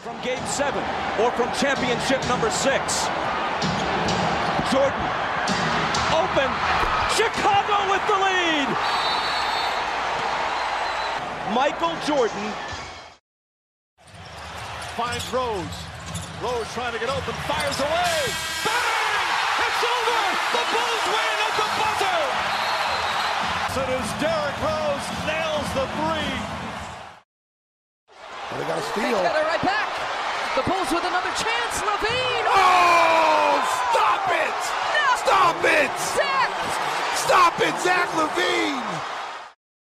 From game seven or from championship number six. Jordan. Open. Chicago with the lead. Michael Jordan. Finds Rose. Rose trying to get open. Fires away. Bang! It's over. The Bulls win at the buzzer. So does Derrick Rose nails the three. They got a They steal. got it right back. The Bulls with another chance. Levine. Oh, stop it! Stop it! Zach. Stop it, Zach Levine!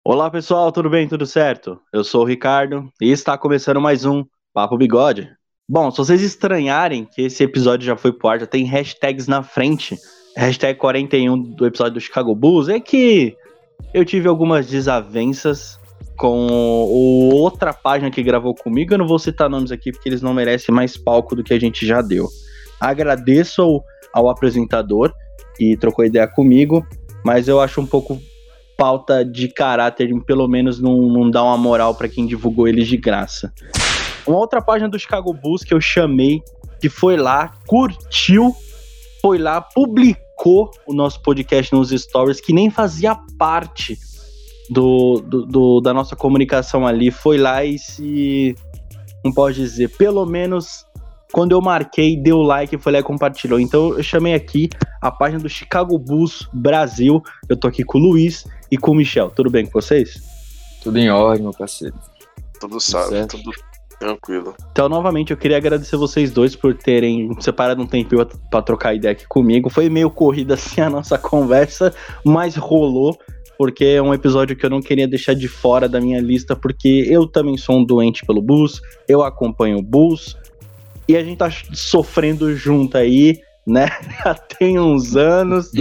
Olá pessoal, tudo bem? Tudo certo? Eu sou o Ricardo e está começando mais um Papo Bigode. Bom, se vocês estranharem que esse episódio já foi pro ar, já tem hashtags na frente, hashtag 41 do episódio do Chicago Bulls, é que eu tive algumas desavenças com outra página que gravou comigo. Eu não vou citar nomes aqui porque eles não merecem mais palco do que a gente já deu. Agradeço ao, ao apresentador que trocou ideia comigo, mas eu acho um pouco falta de caráter, pelo menos não, não dar uma moral pra quem divulgou eles de graça. Uma outra página do Chicago Bulls que eu chamei, que foi lá, curtiu, foi lá, publicou o nosso podcast nos stories, que nem fazia parte do, do- do- da nossa comunicação ali, foi lá e se. Não pode dizer, pelo menos quando eu marquei, deu like, foi lá e compartilhou. Então eu chamei aqui a página do Chicago Bulls Brasil. Eu tô aqui com o Luiz e com o Michel. Tudo bem com vocês? Tudo em ordem, meu parceiro. Tudo salve, certo. tudo tranquilo. Então, novamente, eu queria agradecer vocês dois por terem separado um tempinho pra trocar ideia aqui comigo. Foi meio corrida assim a nossa conversa, mas rolou, porque é um episódio que eu não queria deixar de fora da minha lista, porque eu também sou um doente pelo Bulls, eu acompanho o Bulls, e a gente tá sofrendo junto aí, né? Já tem uns anos.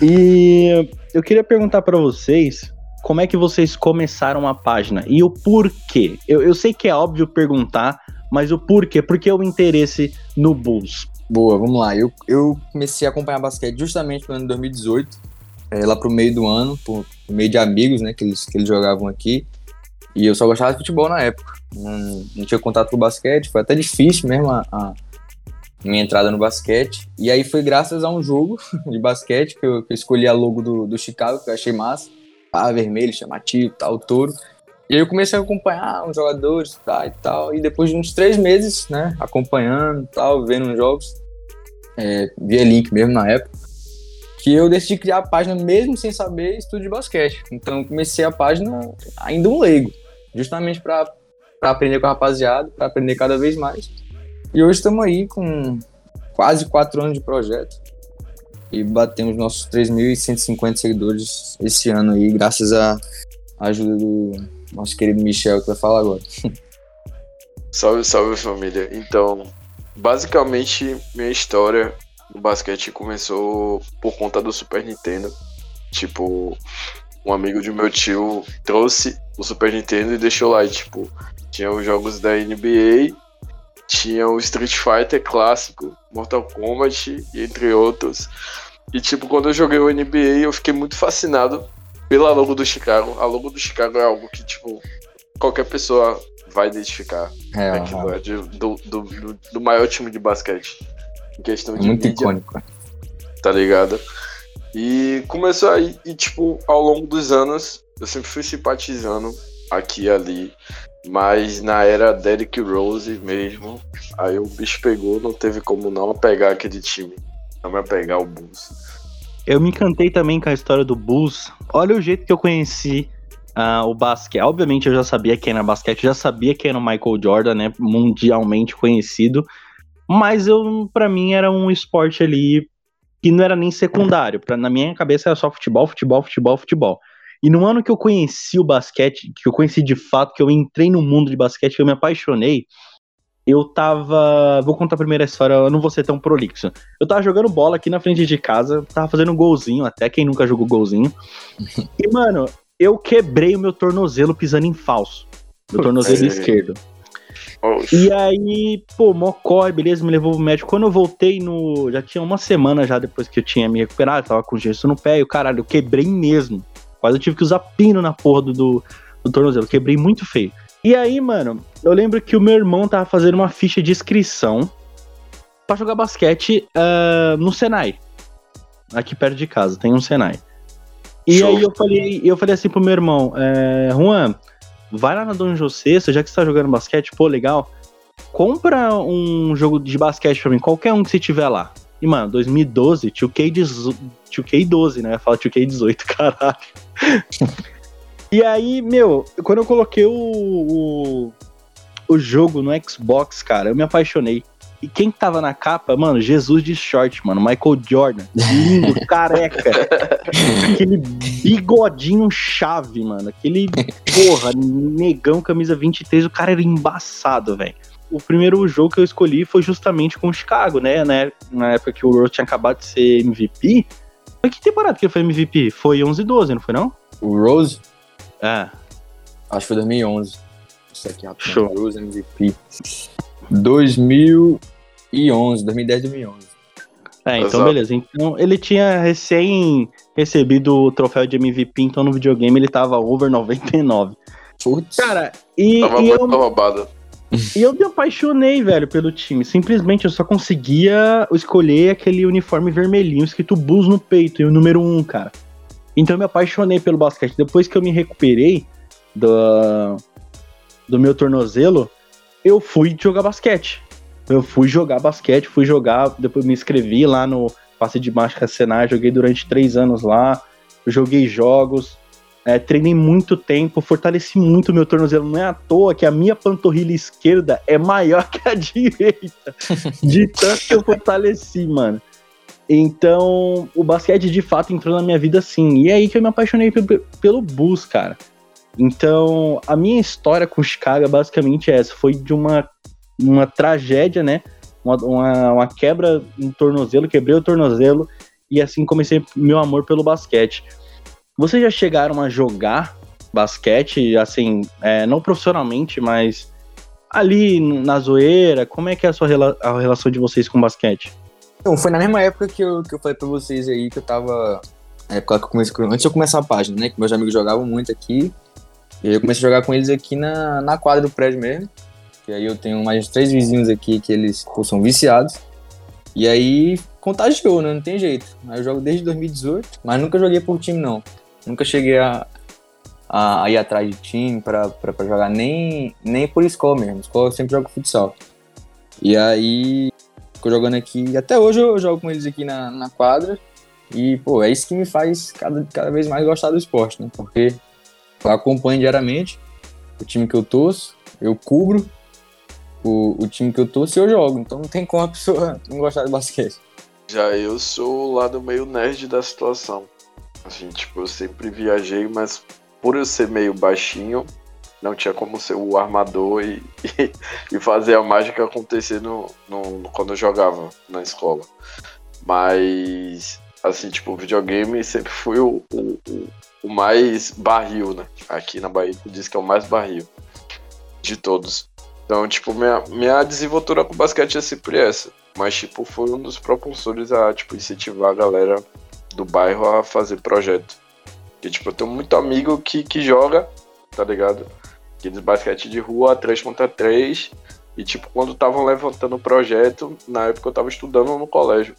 E eu queria perguntar pra vocês como é que vocês começaram a página e o porquê. Eu, eu sei que é óbvio perguntar, mas o porquê? Por que o interesse no Bulls? Boa, vamos lá. Eu, eu comecei a acompanhar basquete justamente no ano de 2018, é, lá pro meio do ano, por, por meio de amigos, né, que eles, que eles jogavam aqui. E eu só gostava de futebol na época. Não, não tinha contato com o basquete, foi até difícil mesmo a, a minha entrada no basquete. E aí foi graças a um jogo de basquete que eu, que eu escolhi a logo do, do Chicago, que eu achei massa. Ah, vermelho, chamativo, tal, touro. E aí eu comecei a acompanhar os jogadores tá, e tal. E depois de uns três meses, né, acompanhando tal, vendo os jogos, é, via link mesmo na época, que eu decidi criar a página mesmo sem saber estudo de basquete. Então comecei a página ainda um leigo, justamente para aprender com a rapaziada, para aprender cada vez mais. E hoje estamos aí com quase quatro anos de projeto e batemos nossos 3.150 seguidores esse ano aí, graças à ajuda do nosso querido Michel, que vai falar agora. Salve, salve família. Então, basicamente, minha história no basquete começou por conta do Super Nintendo. Tipo, um amigo de meu tio trouxe o Super Nintendo e deixou lá. E, tipo, tinha os jogos da NBA, tinha o Street Fighter clássico, Mortal Kombat, entre outros. E, tipo, quando eu joguei o NBA, eu fiquei muito fascinado pela logo do Chicago. A logo do Chicago é algo que, tipo, qualquer pessoa vai identificar. É, Aquilo é do, do, do, do maior time de basquete. Em questão é de muito mídia, icônico. tá ligado? E começou aí, e tipo, ao longo dos anos, eu sempre fui simpatizando aqui e ali. Mas na era Derrick Rose mesmo, aí o bicho pegou, não teve como não apegar aquele time. Não me apegar o Bulls. Eu me encantei também com a história do Bulls. Olha o jeito que eu conheci ah, o basquete. Obviamente eu já sabia quem era basquete, já sabia quem era o Michael Jordan, né? Mundialmente conhecido. Mas eu, para mim, era um esporte ali que não era nem secundário. Pra, na minha cabeça era só futebol, futebol, futebol, futebol. E no ano que eu conheci o basquete, que eu conheci de fato, que eu entrei no mundo de basquete, que eu me apaixonei, eu tava. Vou contar a primeira história, eu não vou ser tão prolixo. Eu tava jogando bola aqui na frente de casa, tava fazendo um golzinho, até quem nunca jogou golzinho. E, mano, eu quebrei o meu tornozelo pisando em falso. Meu tornozelo Ei. esquerdo. E aí, pô, mocói, beleza, me levou pro médico. Quando eu voltei no. Já tinha uma semana já depois que eu tinha me recuperado, eu tava com gesso no pé e o caralho, eu quebrei mesmo. Quase eu tive que usar pino na porra do, do, do tornozelo. Quebrei muito feio. E aí, mano, eu lembro que o meu irmão tava fazendo uma ficha de inscrição pra jogar basquete uh, no Senai. Aqui perto de casa, tem um Senai. E Show. aí eu falei, eu falei assim pro meu irmão, é, Juan, vai lá na Dom José, já que você tá jogando basquete, pô, legal. Compra um jogo de basquete pra mim, qualquer um que você tiver lá. E, mano, 2012, 2K12, 2K12 né? Fala 2K18, caralho. e aí, meu, quando eu coloquei o, o, o jogo no Xbox, cara, eu me apaixonei. E quem tava na capa, mano, Jesus de short, mano, Michael Jordan. Lindo, careca. Aquele bigodinho chave, mano. Aquele, porra, negão, camisa 23, o cara era embaçado, velho. O primeiro jogo que eu escolhi foi justamente com o Chicago, né? Na, época que o Rose tinha acabado de ser MVP. Mas que temporada que ele foi MVP? Foi 11 e 12, não foi não? O Rose, É. acho que foi 2011. Isso aqui, rapidinho. Show. Rose MVP. 2011, 2010, 2011. É, então Exato. beleza. Então ele tinha recém recebido o troféu de MVP, então no videogame ele tava over 99. Putz. Cara, e, Tava e muito eu, roubada. e eu me apaixonei, velho, pelo time. Simplesmente eu só conseguia escolher aquele uniforme vermelhinho escrito Bulls no peito e o número 1, cara. Então eu me apaixonei pelo basquete. Depois que eu me recuperei do, do meu tornozelo, eu fui jogar basquete. Eu fui jogar basquete, fui jogar, depois me inscrevi lá no Passe de Mágica Senai, joguei durante três anos lá, joguei jogos, é, treinei muito tempo, fortaleci muito meu tornozelo. Não é à toa que a minha panturrilha esquerda é maior que a direita, de tanto que eu fortaleci, mano. Então, o basquete de fato entrou na minha vida assim. E é aí que eu me apaixonei pe- pelo Bulls, cara. Então, a minha história com Chicago basicamente é essa. Foi de uma, uma tragédia, né? Uma, uma, uma quebra no tornozelo, quebrei o tornozelo. E assim comecei meu amor pelo basquete. Vocês já chegaram a jogar basquete, assim, é, não profissionalmente, mas ali na zoeira? Como é que é a sua rela- a relação de vocês com basquete? Então, foi na mesma época que eu, que eu falei pra vocês aí que eu tava. Na época que eu comecei, antes de eu começar a página, né? Que meus amigos jogavam muito aqui. E eu comecei a jogar com eles aqui na, na quadra do prédio mesmo. E aí eu tenho mais três vizinhos aqui que eles pô, são viciados. E aí contagiou, né? Não tem jeito. Aí eu jogo desde 2018, mas nunca joguei por time, não. Nunca cheguei a, a, a ir atrás de time pra, pra, pra jogar, nem, nem por escola mesmo. Escola eu sempre jogo futsal. E aí Ficou jogando aqui. Até hoje eu jogo com eles aqui na, na quadra. E, pô, é isso que me faz cada, cada vez mais gostar do esporte, né? Porque eu acompanho diariamente o time que eu torço, eu cubro o, o time que eu torço e eu jogo. Então não tem como a pessoa não gostar de basquete. Já eu sou o lado meio nerd da situação. Assim, tipo, eu sempre viajei, mas por eu ser meio baixinho, não tinha como ser o armador e, e, e fazer a mágica acontecer no, no, quando eu jogava na escola. Mas, assim, tipo, videogame sempre foi o, o, o- o mais barril, né? Aqui na Bahia diz que é o mais barril de todos. Então, tipo, minha, minha desenvoltura com basquete é sempre essa. Mas, tipo, foi um dos propulsores a, tipo, incentivar a galera do bairro a fazer projeto. Porque, tipo, eu tenho muito amigo que, que joga, tá ligado? Aqueles basquete de rua, 3 contra 3. E, tipo, quando estavam levantando o projeto, na época eu tava estudando no colégio.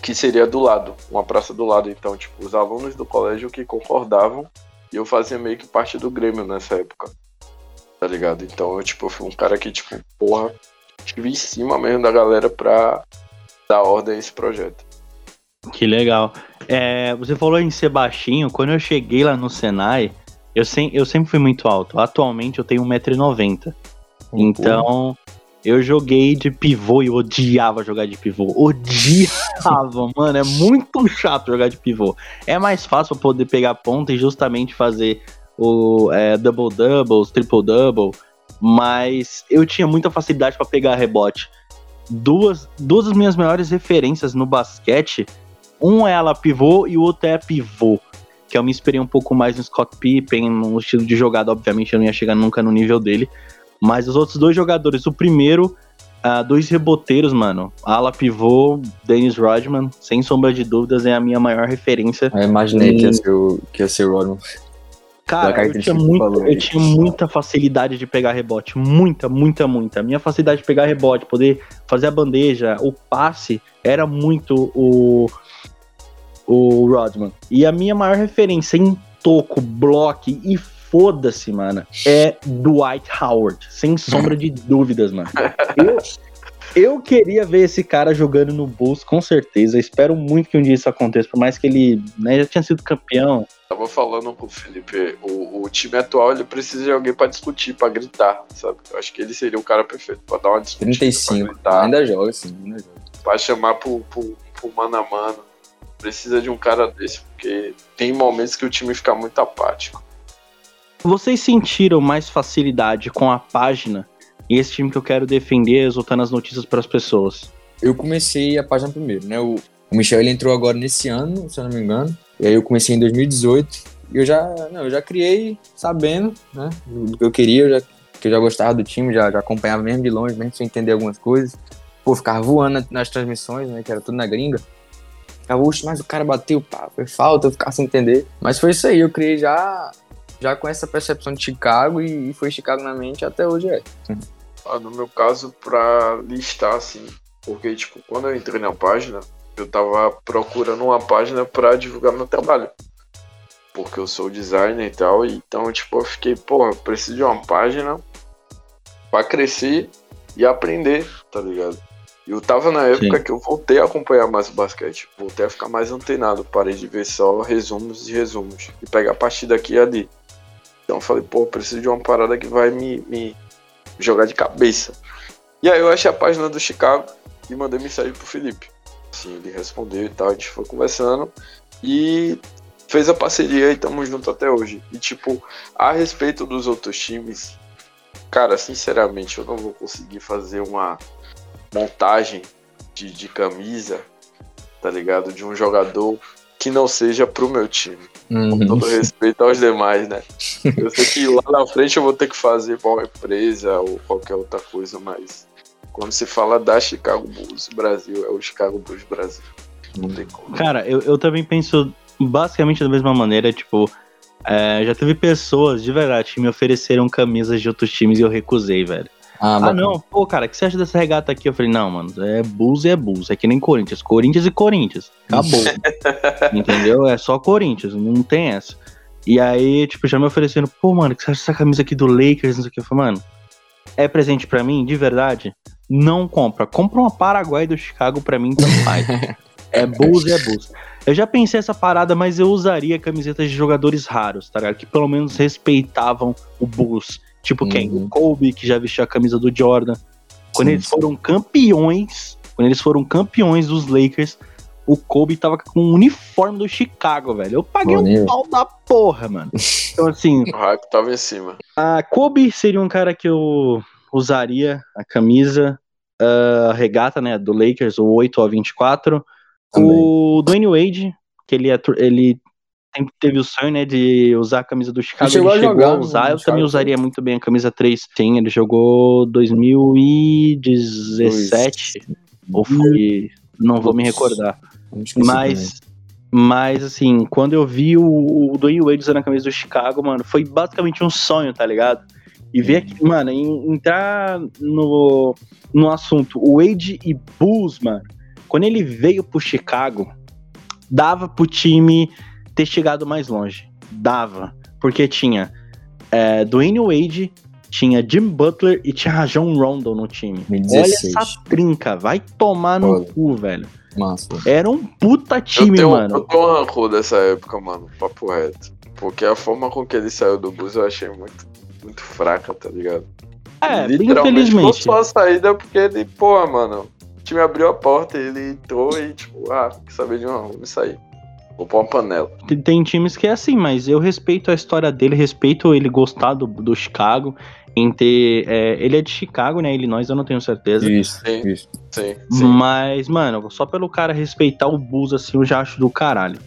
Que seria do lado, uma praça do lado. Então, tipo, os alunos do colégio que concordavam. E eu fazia meio que parte do Grêmio nessa época. Tá ligado? Então, eu, tipo, fui um cara que, tipo, porra, estive em cima mesmo da galera pra dar ordem a esse projeto. Que legal. É, você falou em ser baixinho. Quando eu cheguei lá no Senai, eu, sem, eu sempre fui muito alto. Atualmente eu tenho 1,90m. Então, eu joguei de pivô e odiava jogar de pivô. Odiava, mano. É muito chato jogar de pivô. É mais fácil poder pegar ponta e justamente fazer o é, double-double, os triple-double. Mas eu tinha muita facilidade pra pegar rebote. Duas, duas das minhas maiores referências no basquete um é ela pivô e o outro é pivô. Que eu me inspirei um pouco mais no Scott Pippen, no estilo de jogada, obviamente eu não ia chegar nunca no nível dele. Mas os outros dois jogadores, o primeiro, ah, dois reboteiros, mano. Ala pivô, Dennis Rodman, sem sombra de dúvidas, é a minha maior referência. Eu imaginei que ia ser o, que ia ser o Rodman. Cara, eu tinha, muito, eu tinha muita facilidade de pegar rebote. Muita, muita, muita. A minha facilidade de pegar rebote, poder fazer a bandeja, o passe, era muito o, o Rodman. E a minha maior referência em toco, bloco e foda-se, mano, é Dwight Howard. Sem sombra de dúvidas, mano. Eu, eu queria ver esse cara jogando no Bulls, com certeza. Espero muito que um dia isso aconteça, por mais que ele né, já tinha sido campeão. Tava falando com o Felipe, o, o time atual ele precisa de alguém para discutir, para gritar, sabe? Eu acho que ele seria o cara perfeito para dar uma discussão. 35, gritar, ainda joga sim, ainda joga. Pra chamar pro, pro, pro mano a mano. Precisa de um cara desse, porque tem momentos que o time fica muito apático. Vocês sentiram mais facilidade com a página e esse time que eu quero defender, exultando as notícias para as pessoas? Eu comecei a página primeiro, né? O, o Michel ele entrou agora nesse ano, se eu não me engano. E aí eu comecei em 2018. E eu já, não, eu já criei sabendo, né? Do que eu queria, eu já, que eu já gostava do time, já, já acompanhava mesmo de longe, mesmo sem entender algumas coisas. Pô, ficava voando nas transmissões, né? Que era tudo na gringa. Ficava, oxe, mas o cara bateu, pá, foi falta, eu ficava sem entender. Mas foi isso aí, eu criei já, já com essa percepção de Chicago e, e foi Chicago na mente até hoje é. Ah, no meu caso, pra listar, assim, porque, tipo, quando eu entrei na página, eu tava procurando uma página para divulgar meu trabalho. Porque eu sou designer e tal, então, tipo, eu fiquei, porra, preciso de uma página para crescer e aprender, tá ligado? E eu tava na época Sim. que eu voltei a acompanhar mais o basquete, voltei a ficar mais antenado, parei de ver só resumos e resumos, e pegar a partida aqui e ali. Então eu falei, pô, preciso de uma parada que vai me, me jogar de cabeça. E aí eu achei a página do Chicago e mandei mensagem pro Felipe. Assim, ele respondeu e tal, a gente foi conversando e fez a parceria e estamos juntos até hoje. E tipo, a respeito dos outros times, cara, sinceramente, eu não vou conseguir fazer uma montagem de, de camisa, tá ligado? De um jogador que não seja pro meu time. Uhum. Com todo respeito aos demais, né? Eu sei que lá na frente eu vou ter que fazer pra uma empresa ou qualquer outra coisa, mas quando se fala da Chicago Bulls Brasil, é o Chicago Bulls Brasil. Não tem como. Cara, eu, eu também penso basicamente da mesma maneira, tipo, é, já teve pessoas de verdade que me ofereceram camisas de outros times e eu recusei, velho. Ah, ah não, pô, cara, o que você acha dessa regata aqui? Eu falei, não, mano, é Bulls e é Bulls, é que nem Corinthians, Corinthians e Corinthians, acabou. Entendeu? É só Corinthians, não tem essa. E aí, tipo, já me ofereceram, pô, mano, o que você acha dessa camisa aqui do Lakers, não sei o que. Eu falei, mano, é presente para mim, de verdade? Não compra. Compra uma Paraguai do Chicago pra mim, então faz. é Bulls e é Bulls. Eu já pensei essa parada, mas eu usaria camisetas de jogadores raros, tá ligado? Que pelo menos respeitavam o Bulls. Tipo uhum. quem? O Kobe, que já vestiu a camisa do Jordan. Quando sim, eles sim. foram campeões, quando eles foram campeões dos Lakers, o Kobe tava com o uniforme do Chicago, velho. Eu paguei um pau da porra, mano. Então, assim. o hype tava em cima. A Kobe seria um cara que eu usaria a camisa, a regata, né, do Lakers, o 8 a 24. Também. O Dwayne Wade, que ele, é, ele sempre teve o sonho, né, de usar a camisa do Chicago. Ele chegou, ele chegou a, usar, eu também usaria muito bem a camisa 3. Sim, ele jogou 2017, ou foi, não vou me recordar. Mas, mas assim, quando eu vi o, o Dwayne Wade usando a camisa do Chicago, mano, foi basicamente um sonho, tá ligado? E ver aqui, mano, entrar no, no assunto, o Wade e Bulls, mano, quando ele veio pro Chicago, dava pro time ter chegado mais longe. Dava. Porque tinha é, Dwayne Wade, tinha Jim Butler e tinha Rajon Rondo no time. 16. Olha essa trinca, vai tomar no cu, velho. Massa. Era um puta time, eu tenho, mano. Eu tenho um rancor dessa época, mano, papo reto. Porque a forma com que ele saiu do Bulls eu achei muito, muito fraca, tá ligado? É, Literalmente, infelizmente. Foi só a saída porque ele, pô, mano, o time abriu a porta, ele entrou e, tipo, ah, quer saber de uma, vamos sair. Vou pôr uma panela. Tem, tem, times que é assim, mas eu respeito a história dele, respeito ele gostar do, do Chicago, em ter. É, ele é de Chicago, né? Illinois, eu não tenho certeza. Isso, sim, isso. Sim, sim. Mas, mano, só pelo cara respeitar o Bulls, assim, eu já acho do caralho.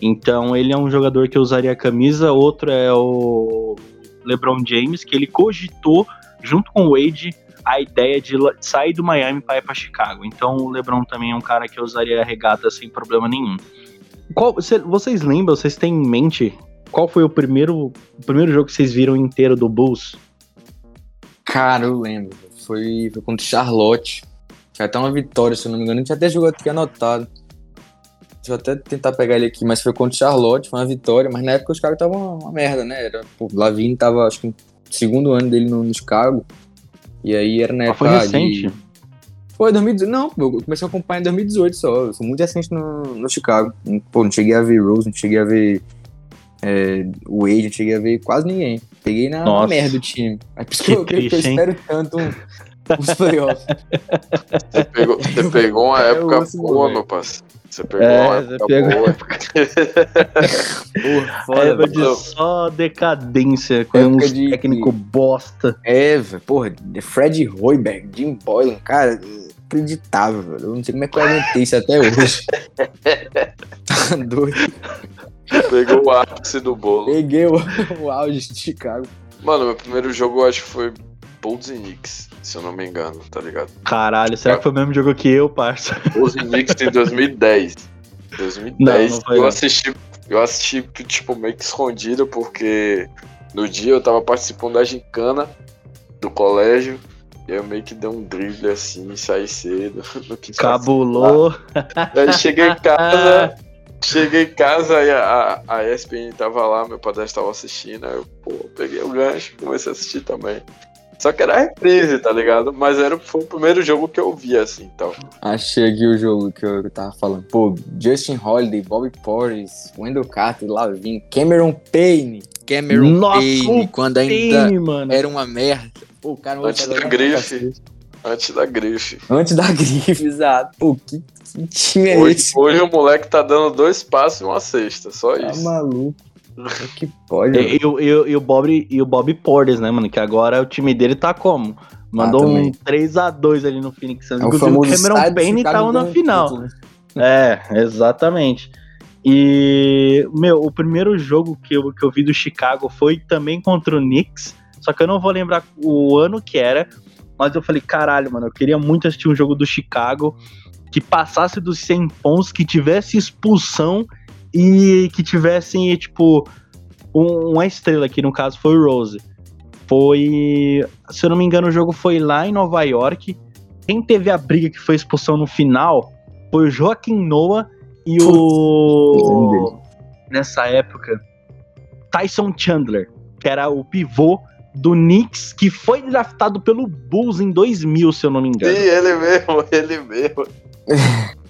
Então, ele é um jogador que eu usaria a camisa. Outro é o LeBron James, que ele cogitou, junto com o Wade, a ideia de sair do Miami para ir para Chicago. Então, o LeBron também é um cara que eu usaria a regata sem problema nenhum. Qual, vocês lembram, vocês têm em mente qual foi o primeiro, o primeiro jogo que vocês viram inteiro do Bulls? Cara, eu lembro. Foi, foi contra o Charlotte. Foi até uma vitória, se eu não me engano. A gente até jogou aqui anotado. Deixa eu até tentar pegar ele aqui, mas foi contra o Charlotte, foi uma vitória. Mas na época os caras estavam uma, uma merda, né? Era, pô, o Lavine tava, acho que no segundo ano dele no, no Chicago. E aí era na Ah, época. foi recente. De... Foi 2018. Não, pô, eu comecei a acompanhar em 2018 só. Eu sou muito recente no, no Chicago. Pô, não cheguei a ver Rose, não cheguei a ver é, Wade, não cheguei a ver quase ninguém. Peguei na, merda do time. É por isso Que que, eu, que eu triste, hein? espero tanto um, uns playoffs. Você pegou, você pegou uma É época boa, meu parceiro. Você pegou É, uma época pegou- boa. Época de só decadência, com Época uns de- técnico bosta. É, velho, porra, Fred Hoiberg, Jim Boylan, cara, acreditável, velho. Eu não sei como é que eu aguentei isso até hoje. tá doido. Pegou o ápice do bolo. Peguei o, o auge de Chicago. Mano, meu primeiro jogo eu acho que foi Bulls e Knicks, se eu não me engano, tá ligado? Caralho, será que foi o mesmo jogo que eu, parça? E Knicks em 2010. 2010 Não, não eu assisti, eu assisti tipo meio que escondido porque no dia eu tava participando da gincana do colégio e eu meio que dei um drible assim, saí cedo. Cabulou. Aí cheguei em casa, cheguei em casa e a, a, a ESPN tava lá, meu padrasto tava assistindo, aí eu, pô, peguei o gancho, comecei a assistir também. Só que era reprise, tá ligado? Mas era, foi o primeiro jogo que eu vi, assim, então. Achei aqui o jogo que eu, tava falando. Pô, Justin Holiday, Bobby Portis, Wendell Carter, Lavin, Cameron Payne. Cameron Nossa, Payne, quando ainda mano. era uma merda. Pô, o cara Antes da grife. Antes da grife. Antes da grife, exato. Pô, que, que time é Hoje, esse? hoje o moleque tá dando dois passos e uma cesta, só Tá isso. maluco. É que pode? E, o- e, o- e o Bob, e o Bob Porter, né, mano? Que agora o time dele tá como? Mandou um também. 3x2 ali no Phoenix Suns. É o Inclusive, famoso Cameron Payne tava na final. título. É, exatamente. E, meu, o primeiro jogo que eu, que eu vi do Chicago foi também contra o Knicks, só que eu não vou lembrar o ano que era, mas eu falei, caralho, mano, eu queria muito assistir um jogo do Chicago que passasse dos 100 pontos, que tivesse expulsão e que tivesse, tipo, um- uma estrela, que no caso foi o Rose. Foi, se eu não me engano, o jogo foi lá em Nova York. Quem teve a briga que foi expulsão no final foi o Joaquim Noah e o. Nessa época, Tyson Chandler, que era o pivô do Knicks, que foi draftado pelo Bulls em 2000, se eu não me Sim, engano. ele mesmo, ele mesmo.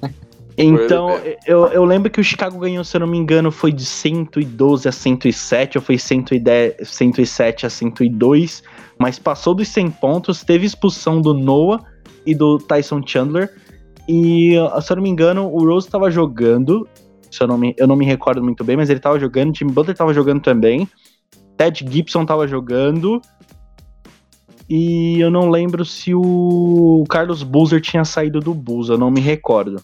Então, ele eu, eu lembro que o Chicago ganhou, se eu não me engano, foi de 112 a 107, ou foi 110, 107 a 102, mas passou dos 100 pontos, teve expulsão do Noah e do Tyson Chandler, e se eu não me engano, o Rose estava jogando, se eu não me, eu não me recordo muito bem, mas ele estava jogando, o Tim Butler estava jogando também, Ted Gibson estava jogando, e eu não lembro se o Carlos Boozer tinha saído do Bulls, eu não me recordo.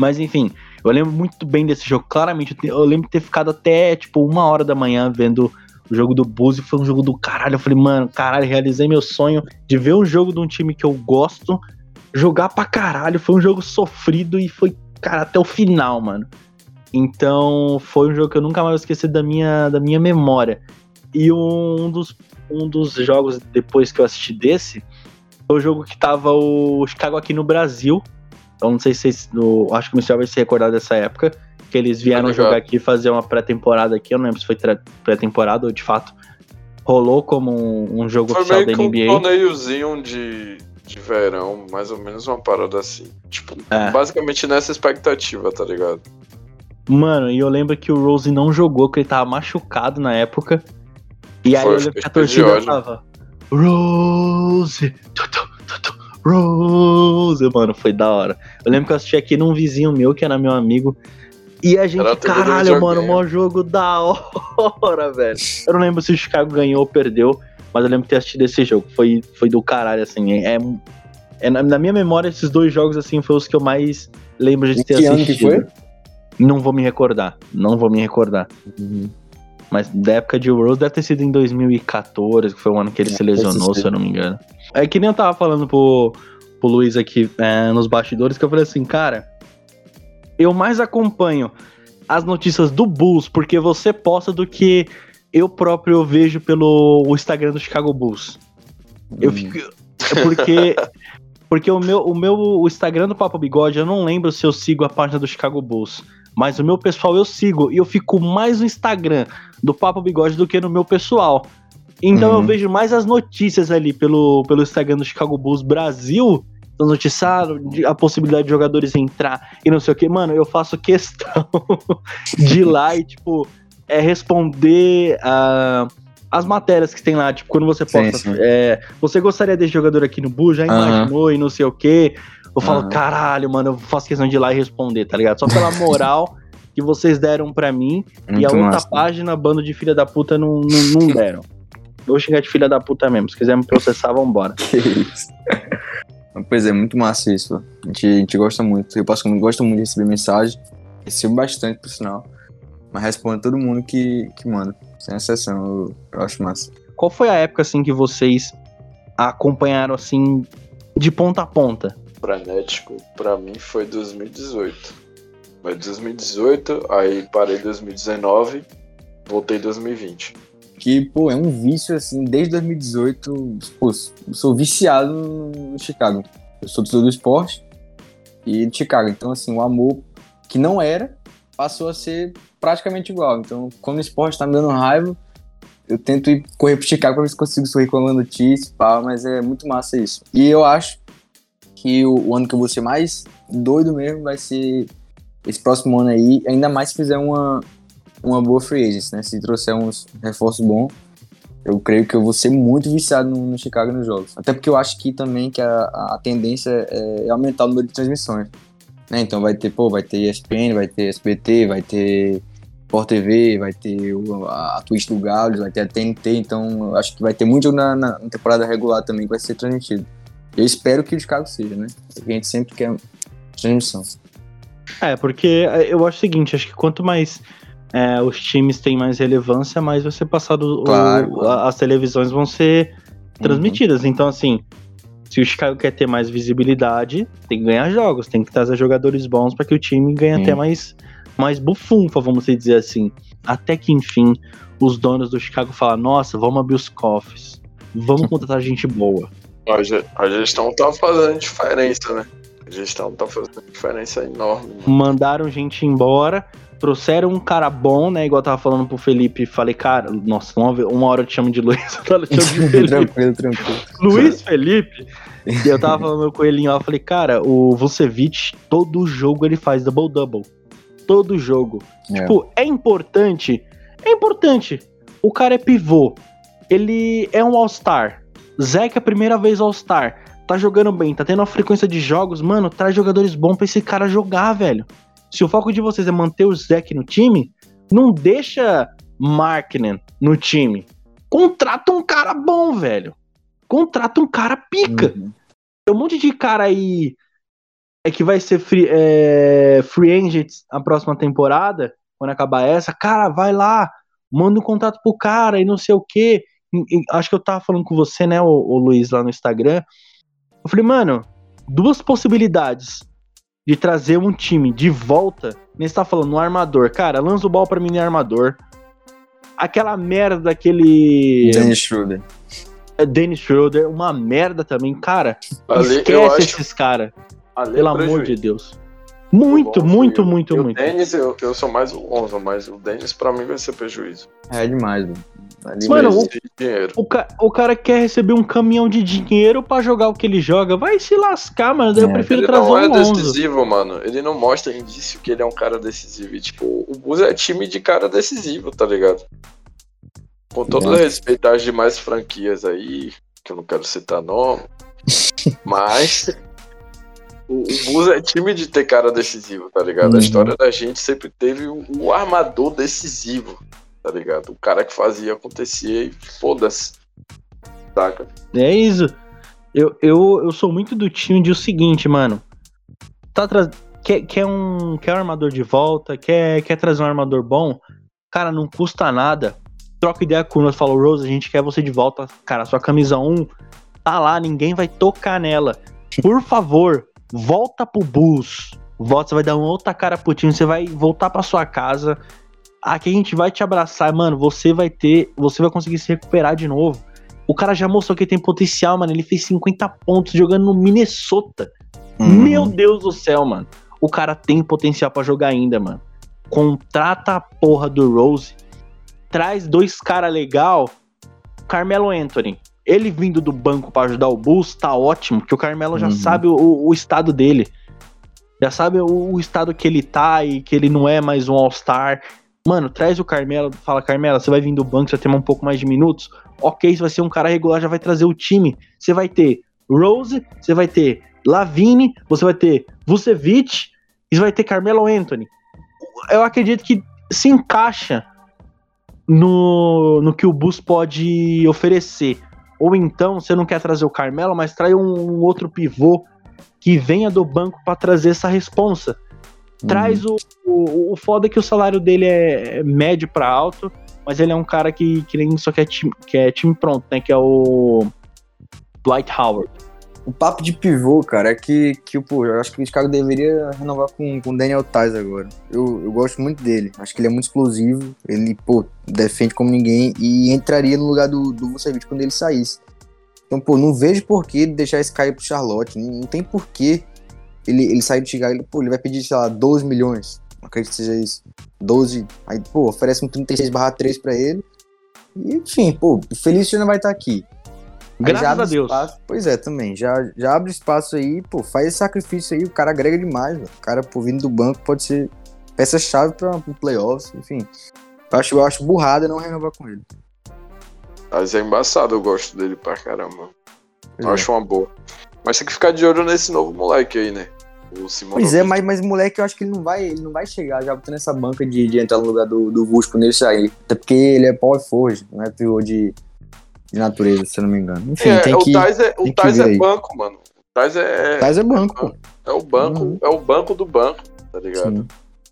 Mas enfim, eu lembro muito bem desse jogo. Claramente, eu lembro de ter ficado até tipo uma hora da manhã vendo o jogo do Bulls e foi um jogo do caralho. Eu falei, mano, caralho, realizei meu sonho de ver um jogo de um time que eu gosto jogar pra caralho. Foi um jogo sofrido e foi, cara, até o final, mano. Então, foi um jogo que eu nunca mais vou esquecer da minha, da minha memória. E um dos, um dos jogos depois que eu assisti desse foi o jogo que tava o Chicago aqui no Brasil. Eu não sei se vocês. o- acho que o Michel vai se recordar dessa época. Que eles vieram jogar aqui fazer uma pré-temporada aqui. Eu não lembro se foi pré-temporada ou de fato rolou como um, um jogo Foi oficial da que um NBA. torneiozinho de, de verão, mais ou menos uma parada assim. Tipo, É. basicamente nessa expectativa, tá ligado? Mano, e eu lembro que o Rose não jogou, porque ele tava machucado na época. E aí Foi, eu lembro que a torcida tava. Rose! Tutu, tutu, Rose! Mano, foi da hora. Eu lembro que eu assisti aqui num vizinho meu, que era meu amigo. E a gente, caralho, mano, mó jogo da hora, velho. Eu não lembro se o Chicago ganhou ou perdeu, mas eu lembro de ter assistido esse jogo. Foi, foi do caralho, assim. É, é- na, na minha memória, esses dois jogos, assim, foram os que eu mais lembro de ter que ano assistido. que foi? Não vou me recordar. Não vou me recordar. Mas da época de Rose deve ter sido em 2014, que foi o ano que ele É, se lesionou, se eu não me engano. É que nem eu tava falando pro, pro Luiz aqui é, nos bastidores, que eu falei assim, cara, eu mais acompanho as notícias do Bulls, porque você posta do que eu próprio vejo pelo Instagram do Chicago Bulls. Eu fico. É porque. Porque o meu, o meu o Instagram do Papo Bigode, eu não lembro se eu sigo a página do Chicago Bulls. Mas o meu pessoal eu sigo. E eu fico mais no Instagram do Papo Bigode do que no meu pessoal. Então eu vejo mais as notícias ali pelo, pelo Instagram do Chicago Bulls Brasil. Então, noticiaram a possibilidade de jogadores entrar e não sei o que. Mano, eu faço questão de ir lá e, tipo, é responder a as matérias que tem lá, tipo, quando você Sim, posta, sim. é, você gostaria desse jogador aqui no Bull, já imaginou e não sei o quê. Eu falo, Aham. caralho, mano, eu faço questão de ir lá e responder, tá ligado? Só pela moral que vocês deram pra mim e a Muito outra massa. página, bando de filha da puta, não, não, não deram. Vou xingar de filha da puta mesmo. Se quiser me processar, vambora. Que isso. Pois é, muito massa isso. A gente, a gente gosta muito. Eu passo gosto muito de receber mensagem. Recebo bastante, por sinal. Mas respondo todo mundo que, que manda. Sem exceção, eu, eu acho massa. Qual foi a época, assim, que vocês acompanharam, assim, de ponta a ponta? Frenético, pra mim foi 2018. Foi 2018, aí parei em 2019, voltei em 2020. Que, pô, é um vício, assim, desde 2018. Pô, sou viciado no Chicago. Eu sou do esporte e de Chicago. Então, assim, o amor que não era passou a ser praticamente igual. Então, quando o esporte tá me dando raiva, eu tento ir correr pro Chicago pra ver se consigo sorrir com a notícia, pá, mas é muito massa isso. E eu acho que o, o ano que eu vou ser mais doido mesmo vai ser esse próximo ano aí, ainda mais se fizer uma, uma boa free agency, né? Se trouxer uns reforços bons, eu creio que eu vou ser muito viciado no, no Chicago nos jogos. Até porque eu acho que também que a, a tendência é, é aumentar o número de transmissões. Né? Então vai ter, pô, vai ter ESPN, vai ter SBT, vai ter Sport TV, vai ter o- a, a Twitch do Galo, vai ter a TNT, então eu acho que vai ter muito jogo na, na temporada regular também que vai ser transmitido. Eu espero que o Chicago seja, né? Porque a gente sempre quer transmissão. É, porque é, eu acho o seguinte, acho que quanto mais é, os times têm mais relevância, mais vai ser passado Claro, o- a- as televisões vão ser transmitidas. Então, assim, se o Chicago quer ter mais visibilidade, tem que ganhar jogos, tem que trazer jogadores bons para que o time ganhe Sim. até mais, mais bufunfa, vamos dizer assim. Até que, enfim, os donos do Chicago falam, nossa, vamos abrir os cofres, vamos contratar gente boa. A, ge- a gestão tá fazendo diferença, né? A gestão tá fazendo diferença enorme. mano. mandaram gente embora, trouxeram um cara bom, né? Igual eu tava falando pro Felipe, falei, cara, nossa, uma, hora eu te chamo de Luiz, outra hora eu te chamo de Felipe. tranquilo, tranquilo. Luiz Felipe. E eu tava falando com ele lá, eu falei, cara, o Vucevic, todo jogo ele faz double-double. Todo jogo. É. Tipo, é importante? É importante. O cara é pivô. Ele é um All-Star. Zeke é a primeira vez All-Star. Tá jogando bem, tá tendo uma frequência de jogos. Mano, traz jogadores bons pra esse cara jogar, velho. Se o foco de vocês é manter o Zeke no time, não deixa Markkinen no time. Contrata um cara bom, velho. Contrata um cara pica. Uhum. Tem um monte de cara aí é que vai ser free, é, free agents a próxima temporada, quando acabar essa. Cara, vai lá, manda um contato pro cara e não sei o quê. Acho que eu tava falando com você, né, o, o Luiz, lá no Instagram. Eu falei, mano, duas possibilidades de trazer um time de volta. Nem você tá falando, um armador. Cara, lança o bal pra mim no armador. Aquela merda daquele. Dennis Schroeder. Dennis Schroeder, uma merda também. Cara, Ali eu esquece acho esses caras. ali é Pelo amor de Deus. Muito, muito, muito, e o muito. Dennis, eu, eu sou mais o Lonzo, mas o Dennis pra mim vai ser prejuízo. É demais, velho. Mano, o-. O, ca- o cara quer receber um caminhão de dinheiro pra jogar o que ele joga. Vai se lascar, mano. Daí eu É. prefiro Ele trazer não é um Lonzo. decisivo, mano. Ele não mostra indício que ele é um cara decisivo. E, tipo, o Bulls é time de cara decisivo, tá ligado? Com todo É. respeito às demais franquias aí, que eu não quero citar nome, mas o, o Bulls é time de ter cara decisivo, tá ligado? Uhum. A história da gente sempre teve o, o armador decisivo, tá ligado? O cara que fazia acontecer e foda-se. Saca? É isso. Eu, eu, eu sou muito do time de o seguinte, mano. Tá tra... quer, quer, um, quer um armador de volta? Quer, quer trazer um armador bom? Cara, não custa nada. Troca ideia com nós, fala, Rose, a gente quer você de volta. Cara, sua camisa 1 tá lá, ninguém vai tocar nela. Por favor, volta pro Bulls. volta, você vai dar uma outra cara pro time, você vai voltar pra sua casa. Aqui a gente vai te abraçar, mano. Você vai ter. Você vai conseguir se recuperar de novo. O cara já mostrou que tem potencial, mano. Ele fez 50 pontos jogando no Minnesota. Uhum. Meu Deus do céu, mano. O cara tem potencial pra jogar ainda, mano. Contrata a porra do Rose. Traz dois caras legal. Carmelo Anthony. Ele vindo do banco pra ajudar o Bulls tá ótimo, porque o Carmelo já Uhum. sabe o, o estado dele. Já sabe o, o estado que ele tá e que ele não é mais um All-Star. Mano, traz o Carmelo, fala, Carmelo, você vai vir do banco, você vai ter um pouco mais de minutos. Ok, você vai ser um cara regular, já vai trazer o time. Você vai ter Rose, você vai ter Lavine, você vai ter Vucevic e você vai ter Carmelo Anthony. Eu acredito que se encaixa no, no que o Bus pode oferecer. Ou então, você não quer trazer o Carmelo, mas traz um, um outro pivô que venha do banco pra trazer essa responsa. Traz o, o. O foda é que o salário dele é médio pra alto, mas ele é um cara que, que nem só quer time, que é time pronto, né? Que é o. Dwight Howard. O papo de pivô, cara, é que, que pô, eu acho que o Chicago deveria renovar com o Daniel Tais agora. Eu, eu gosto muito dele. Acho que ele é muito explosivo. Ele, pô, defende como ninguém e entraria no lugar do, do Vucevic quando ele saísse. Então, pô, não vejo por que deixar esse cara ir pro Charlotte. Não, não tem por que ele, ele sair do Chicago. Ele, pô, ele vai pedir, sei lá, 12 milhões. Não acredito que seja isso. 12. Aí, pô, oferece um 36 barra 3 pra ele. E, enfim, pô, o Felício ainda vai estar aqui. Aí Graças a Deus. espaço- pois é, também. Já, já abre espaço aí, pô, faz esse sacrifício aí, o cara agrega demais, velho. O cara, pô, vindo do banco pode ser peça-chave para um playoffs, enfim. Eu acho, eu acho burrada não renovar com ele. Mas é embaçado, eu gosto dele pra caramba. Pois Eu é. acho uma boa. Mas tem que ficar de olho nesse novo moleque aí, né? O Simon. Pois é, mas, mas moleque, eu acho que ele não vai, ele não vai chegar já botando essa banca de, de entrar no lugar do, do quando ele sair. Até porque ele é power forward, não é pivô de, de natureza, se eu não me engano. Enfim, É, tem o que. Tais é, o que Tais é aí. banco, mano. O Tais é, Tais é banco, pô. é o banco, Uhum. é o banco do banco, tá ligado? Sim.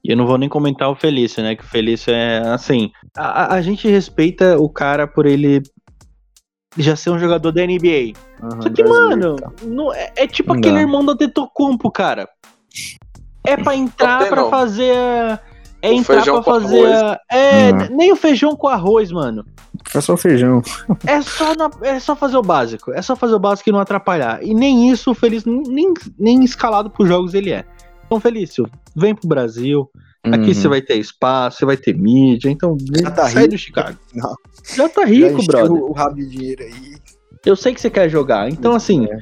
E eu não vou nem comentar o Felício, né? Que o Felício é assim. A- a gente respeita o cara por ele já ser um jogador da NBA. Aham, Só que, mano, tá. não- é, é tipo Não aquele dá. irmão do Antetokounmpo, cara. É pra entrar pra não. fazer. É O entrar feijão pra com fazer. É, Não. nem o feijão com arroz, mano. Foi só feijão. É só, na- é só fazer o básico. É só fazer o básico e não atrapalhar. E nem isso o Felício, nem, nem escalado pros jogos ele é. Então, Felício, vem pro Brasil. Aqui Uhum. você vai ter espaço, você vai ter mídia. Então, Já tá sai rico? do Chicago. Não. Já tá Já rico, encheu brother. O, o rabo de dinheiro aí. Eu sei que você quer jogar. Então, assim, É.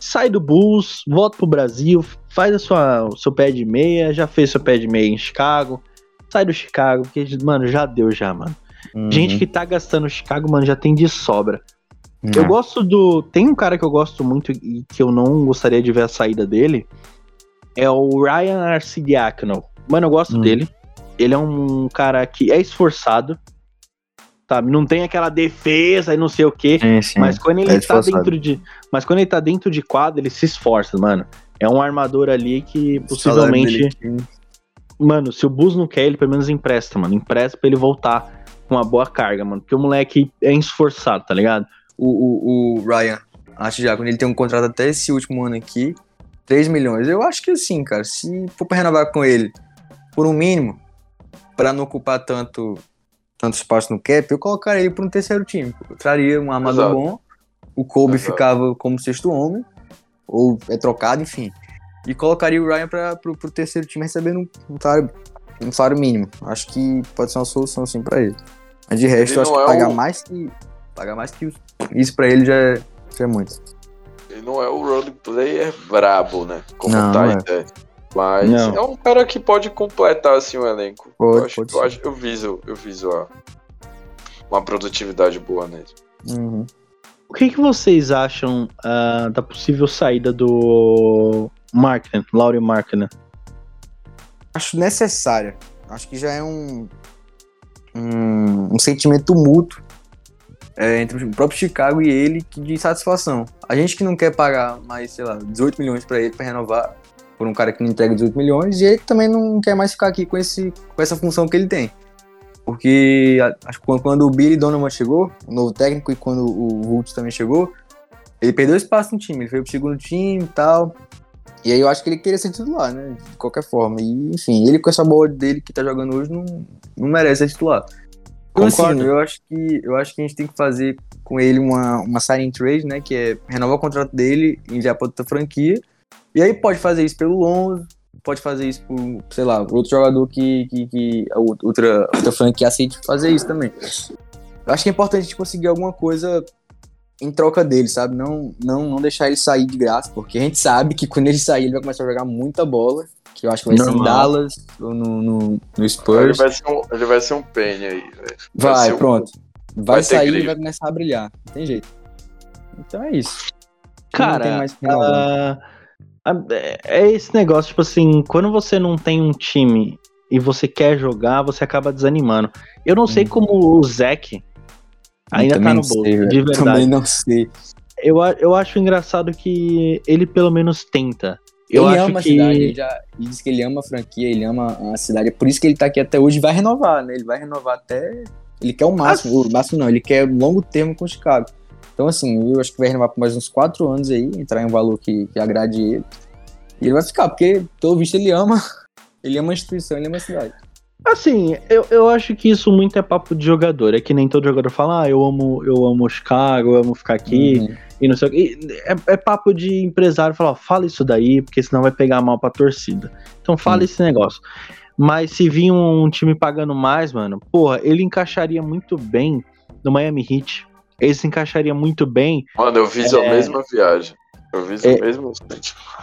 sai do Bulls, volta pro Brasil, faz a sua, o seu pé de meia, já fez seu pé de meia em Chicago. Sai do Chicago, porque, mano, já deu já, mano. Uhum. Gente que tá gastando Chicago, mano, já tem de sobra. Uhum. Eu gosto do. Tem um cara que eu gosto muito e que eu não gostaria de ver a saída dele. É o Ryan Arcidiacono. Mano, eu gosto Hum. dele. Ele é um cara que é esforçado. Sabe? Não tem aquela defesa e não sei o quê. Sim, sim. Mas quando ele é tá dentro de. Mas quando ele tá dentro de quadro, ele se esforça, mano. É um armador ali que possivelmente. Mano, se o Bus não quer, ele pelo menos empresta, mano. Empresta pra ele voltar com uma boa carga, mano. Porque o moleque é esforçado, tá ligado? o, o, o Ryan, acho já, quando ele tem um contrato até esse último ano aqui, 3 milhões. Eu acho que assim, cara, se for pra renovar com ele por um mínimo, pra não ocupar tanto, tanto espaço no cap, eu colocaria ele pra um terceiro time. Eu traria um armador Exato. bom, o Kobe Exato. ficava como sexto homem, ou é trocado, enfim. E colocaria o Ryan pro, pro terceiro time recebendo um, salário, um salário mínimo. Acho que pode ser uma solução assim pra ele. Mas de resto, eu acho que é pagar o- mais que. Pagar mais que isso pra ele já é, já é muito. Ele não é o role player brabo, né? Como Não, o Tais é. Mas Não. é um cara que pode completar assim o elenco. Pode, eu, acho, pode eu, acho, eu viso, eu viso a, uma produtividade boa nele. Uhum. O que, que vocês acham ah, da possível saída do Markkinen, Laurie Markkinen? Acho necessária. Acho que já é um, um, um sentimento mútuo é, entre o próprio Chicago e ele de satisfação. A gente que não quer pagar mais, sei lá, 18 milhões pra ele pra renovar por um cara que não entrega 18 milhões e ele também não quer mais ficar aqui com, esse, com essa função que ele tem. Porque acho que quando, o Billy Donovan chegou, o novo técnico, e quando o Vultz também chegou, ele perdeu espaço no time. Ele foi pro segundo time e tal. E aí eu acho que ele queria ser titular, né? De qualquer forma. E, enfim, ele com essa bola dele que tá jogando hoje não, não merece ser titular. Então, assim, Concordo. eu acho, que, eu acho que a gente tem que fazer com ele uma, uma signing trade, né? Que é renovar o contrato dele, enviar pra outra franquia. E aí pode fazer isso pelo Lonzo, pode fazer isso por, sei lá, outro jogador que, que, que a outra, outra franquia aceite fazer isso também. Eu acho que é importante a gente conseguir alguma coisa em troca dele, sabe? Não, não, não deixar ele sair de graça, porque a gente sabe que quando ele sair, ele vai começar a jogar muita bola. Que eu acho que vai ser em Normal. Dallas ou no, no, no Ele Spurs. vai ser um, ele vai ser um Penny aí, velho. Vai, um- pronto. Vai, vai ter sair e vai começar a brilhar. Não tem jeito. Então é isso. Cara, não tem mais renovar. Ah, ah, é- é esse negócio, tipo assim, quando você não tem um time e você quer jogar, você acaba desanimando. Eu não sei Hum. como o Zeke ainda tá no bolso, sei, de verdade. Também não sei. Eu, eu acho engraçado que ele pelo menos tenta. Eu ele acho ama que a cidade, ele, já, ele diz que ele ama a franquia, ele ama a cidade. É por isso que ele tá aqui até hoje e vai renovar, né? Ele vai renovar até. Ele quer o máximo, o máximo não, ele quer longo termo com o Chicago. Então, assim, eu acho que vai renovar por mais uns quatro anos aí, entrar em um valor que, que agrade ele. E ele vai ficar, porque, pelo visto, ele ama. Ele ama a instituição, ele ama a cidade. Assim, eu, eu acho que isso muito é papo de jogador. É que nem todo jogador fala, ah, eu amo, eu amo Chicago, eu amo ficar aqui. Uhum. E não sei o que. É, é papo de empresário falar, fala isso daí, porque senão vai pegar mal pra torcida. Então fala Sim. esse negócio. Mas se vir um, time pagando mais, mano, porra, ele encaixaria muito bem no Miami Heat. Ele se encaixaria muito bem. Mano, eu fiz a É. mesma viagem. Eu fiz É. o mesmo.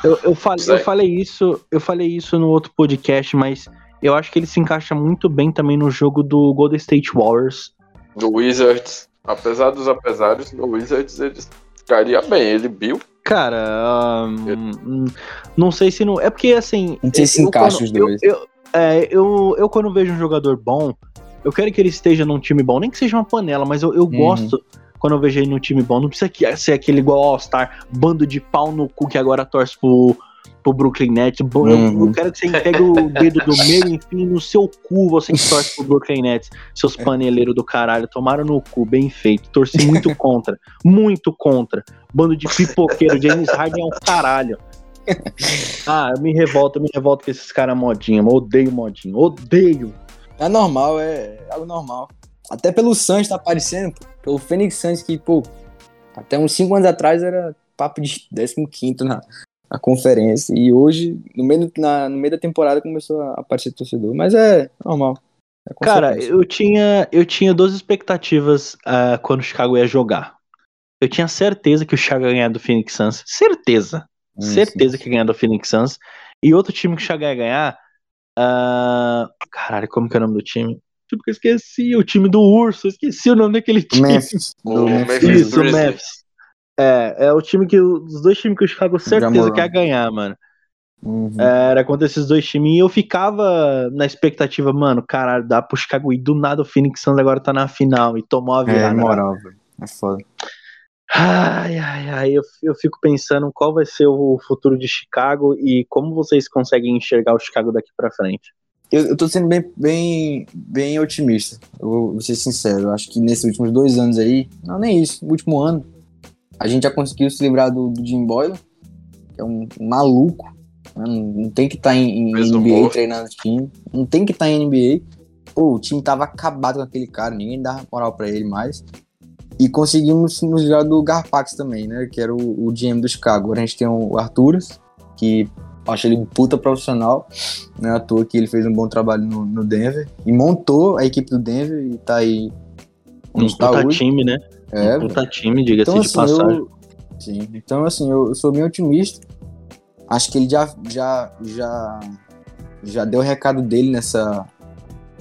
Eu, eu, falei, eu falei isso, eu falei isso no outro podcast, mas eu acho que ele se encaixa muito bem também no jogo do Golden State Warriors. No Wizards, apesar dos apesares, no Wizards ele ficaria bem. Ele viu. Cara, ah, hum, não sei se não. É porque assim. Não sei se eu encaixa quando- os dois. Eu, eu, é, eu, eu, quando vejo um jogador bom, eu quero que ele esteja num time bom, nem que seja uma panela, mas eu, eu Uhum. gosto quando eu vejo ele num time bom. Não precisa ser aquele igual All-Star, bando de pau no cu que agora torce pro, pro Brooklyn Nets. Bo- eu- Uhum. Eu, quero que você pegue o dedo do meio enfim no seu cu, você que torce pro Brooklyn Nets. Seus paneleiros do caralho, tomaram no cu, bem feito. Torci muito contra, muito contra. Bando de pipoqueiro, James Harden é um caralho. Ah, eu me revolto, eu me revolto com esses caras modinha, eu odeio modinha, odeio. É normal, é algo normal. Até pelo Suns tá aparecendo, pô. Pelo Phoenix Suns que, pô, até uns 5 anos atrás era papo de 15 na, na conferência. E hoje, no meio, na- no meio da temporada, começou a aparecer torcedor. Mas é normal. É Cara, eu tinha, eu tinha duas expectativas ah, quando o Chicago ia jogar. Eu tinha certeza que o Chicago ia ganhar do Phoenix Suns. Certeza. Hum, certeza que ia ganhar do Phoenix Suns. E outro time que o Chicago ia ganhar. ah, caralho, como que é o nome do time? Tipo que eu esqueci, o time do Urso, eu esqueci o nome daquele time. Memphis. O Memphis Isso, o. Memphis. É, é o time que. Os dois times que o Chicago certeza Jamoran. que ia ganhar, mano. Uhum. Era contra esses dois times. E eu ficava na expectativa, mano, caralho, dá pro Chicago ir. Do nada o Phoenix Suns agora tá na final e tomou a É, virada. moral, velho. É foda. Ai, ai, ai, eu, eu fico pensando qual vai ser o futuro de Chicago e como vocês conseguem enxergar o Chicago daqui pra frente. Eu, eu tô sendo bem, bem, bem otimista. Eu vou, ser sincero. Eu acho que nesses últimos dois anos aí, não nem isso, no último ano, a gente já conseguiu se livrar do, do Jim Boyle, que é um, maluco. né? Não, não tem que estar em, em Fez NBA humor. treinando time. Não tem que estar em NBA. Pô, o time tava acabado com aquele cara, ninguém dava moral pra ele mais. E conseguimos nos livrar do Garpax também, né? Que era o, o GM do Chicago. Agora a gente tem o Arturas, que acho ele um puta profissional. Não é à toa que ele fez um bom trabalho no, no Denver. E montou a equipe do Denver e tá aí Um tá puta hoje. time, né? É, um puta time, diga-se então, de assim, passagem. eu, sim. Então, assim, eu, eu sou bem otimista. Acho que ele já, já, já, já deu o recado dele nessa,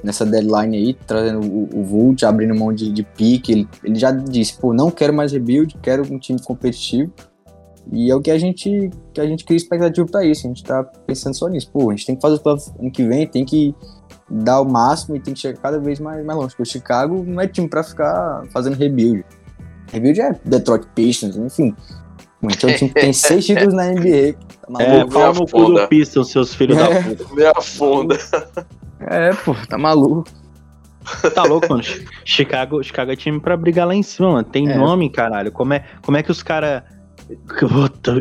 nessa deadline aí, trazendo o, o Vult, abrindo mão de, de pique. Ele, ele já disse, pô, não quero mais rebuild, quero um time competitivo. E é o que a gente, que a gente cria expectativa pra isso. A gente tá pensando só nisso. Pô, a gente tem que fazer playoffs ano que vem, tem que dar o máximo e tem que chegar cada vez mais, mais longe. Porque o Chicago não é time pra ficar fazendo rebuild. Rebuild é Detroit Pistons, enfim. A gente é um time que tem seis títulos na NBA. Tá É, pau no cu do afunda. Pistons, seus filhos da É. puta. Me afunda. É, pô, tá maluco. Tá louco, mano. Chicago, Chicago é time pra brigar lá em cima, mano. Tem É. nome, caralho. Como é, como é que os caras.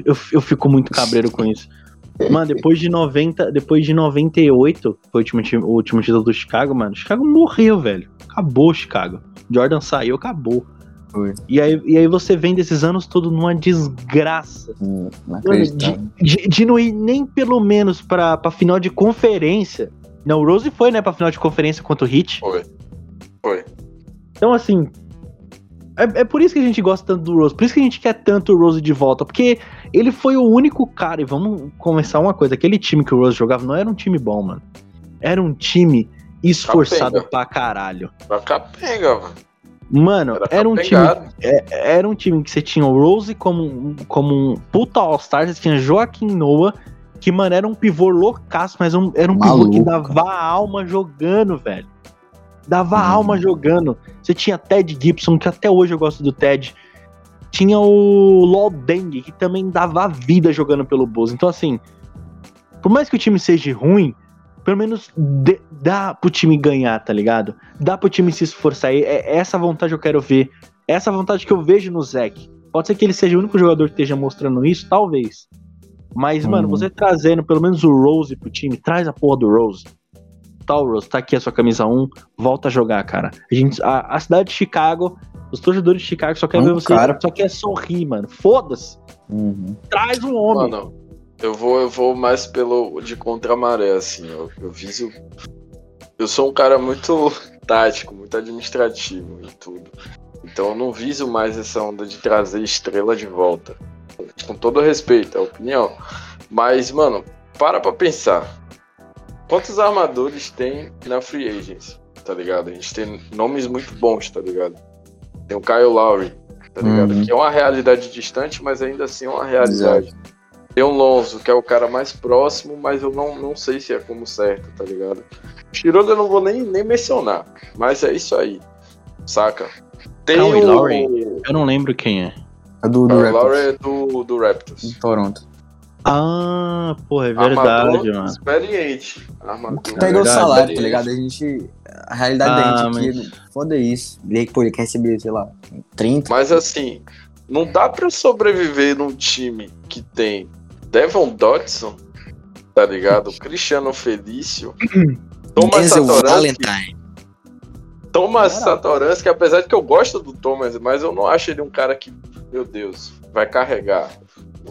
Eu, eu fico muito cabreiro com isso. Mano, depois de 90, depois de 98, foi o último, o último título do Chicago, mano. Chicago morreu, velho. Acabou Chicago. Jordan saiu, acabou. Foi. E aí, e aí você vem desses anos todo numa desgraça. Hum, de, de, de não ir nem pelo menos pra, pra final de conferência. Não, o Rose foi, né, pra final de conferência contra o Heat. Foi. Foi. Então, assim. É, é por isso que a gente gosta tanto do Rose. Por isso que a gente quer tanto o Rose de volta. Porque ele foi o único cara. E vamos começar uma coisa: aquele time que o Rose jogava não era um time bom, mano. Era um time esforçado Capenga. pra caralho. Pra capenga, mano. Mano, Era, era um time é- era um time que você tinha o Rose como, um- como um puta All-Star, você tinha Joaquim Noah, que, mano, era um pivô loucaço, mas um- era um pivô que dava a alma jogando, velho. Dava Uhum. alma jogando. Você tinha Ted Gibson, que até hoje eu gosto do Ted. Tinha o Lol Deng, que também dava vida jogando pelo Bulls. Então, assim, por mais que o time seja ruim, pelo menos dê- dá pro time ganhar, tá ligado? Dá pro time se esforçar. E é essa vontade que eu quero ver. É Essa vontade que eu vejo no Zeke. Pode ser que ele seja o único jogador que esteja mostrando isso, talvez. Mas, mano, Uhum. você trazendo pelo menos o Rose pro time, traz a porra do Rose. Tá, o Rose, tá aqui a sua camisa 1, volta a jogar, cara. A, gente, a, a cidade de Chicago, os torcedores de Chicago só querem Um ver você, cara. só quer sorrir, mano. Foda-se. Uhum. Traz um homem. Mano, eu vou, eu vou mais pelo de contramaré, assim. Eu, eu viso. Eu sou um cara muito tático, muito administrativo e tudo. Então eu não viso mais essa onda de trazer estrela de volta. Com todo respeito, é a opinião. Mas, mano, para pra pensar. Quantos armadores tem na Free Agency? Tá ligado? A gente tem nomes muito bons, tá ligado? Tem o Kyle Lowry, tá ligado? Uhum. Que é uma realidade distante, mas ainda assim é uma realidade. Tem o Lonzo, que é o cara mais próximo, mas eu não, não sei se é como certo, tá ligado? Shiroda eu não vou nem, nem mencionar, mas é isso aí, saca? Tem Kyle o Lowry? Eu não lembro quem é. É do, do Raptors, Lowry é do, do Raptors. de Toronto. Ah, porra, é verdade, Armador mano. experiente. Armador Pega o verdade, salário, tá ligado? A gente. A realidade Ah, da gente aqui, foda isso. Ele, pô, ele quer receber, sei lá, 30. Mas assim, não dá pra sobreviver num time que tem Devon Dodson, tá ligado? Cristiano Felício, Thomas Satoransky, Valentine. Thomas Satoransky, apesar de que eu gosto do Thomas, mas eu não acho ele um cara que, meu Deus, vai carregar.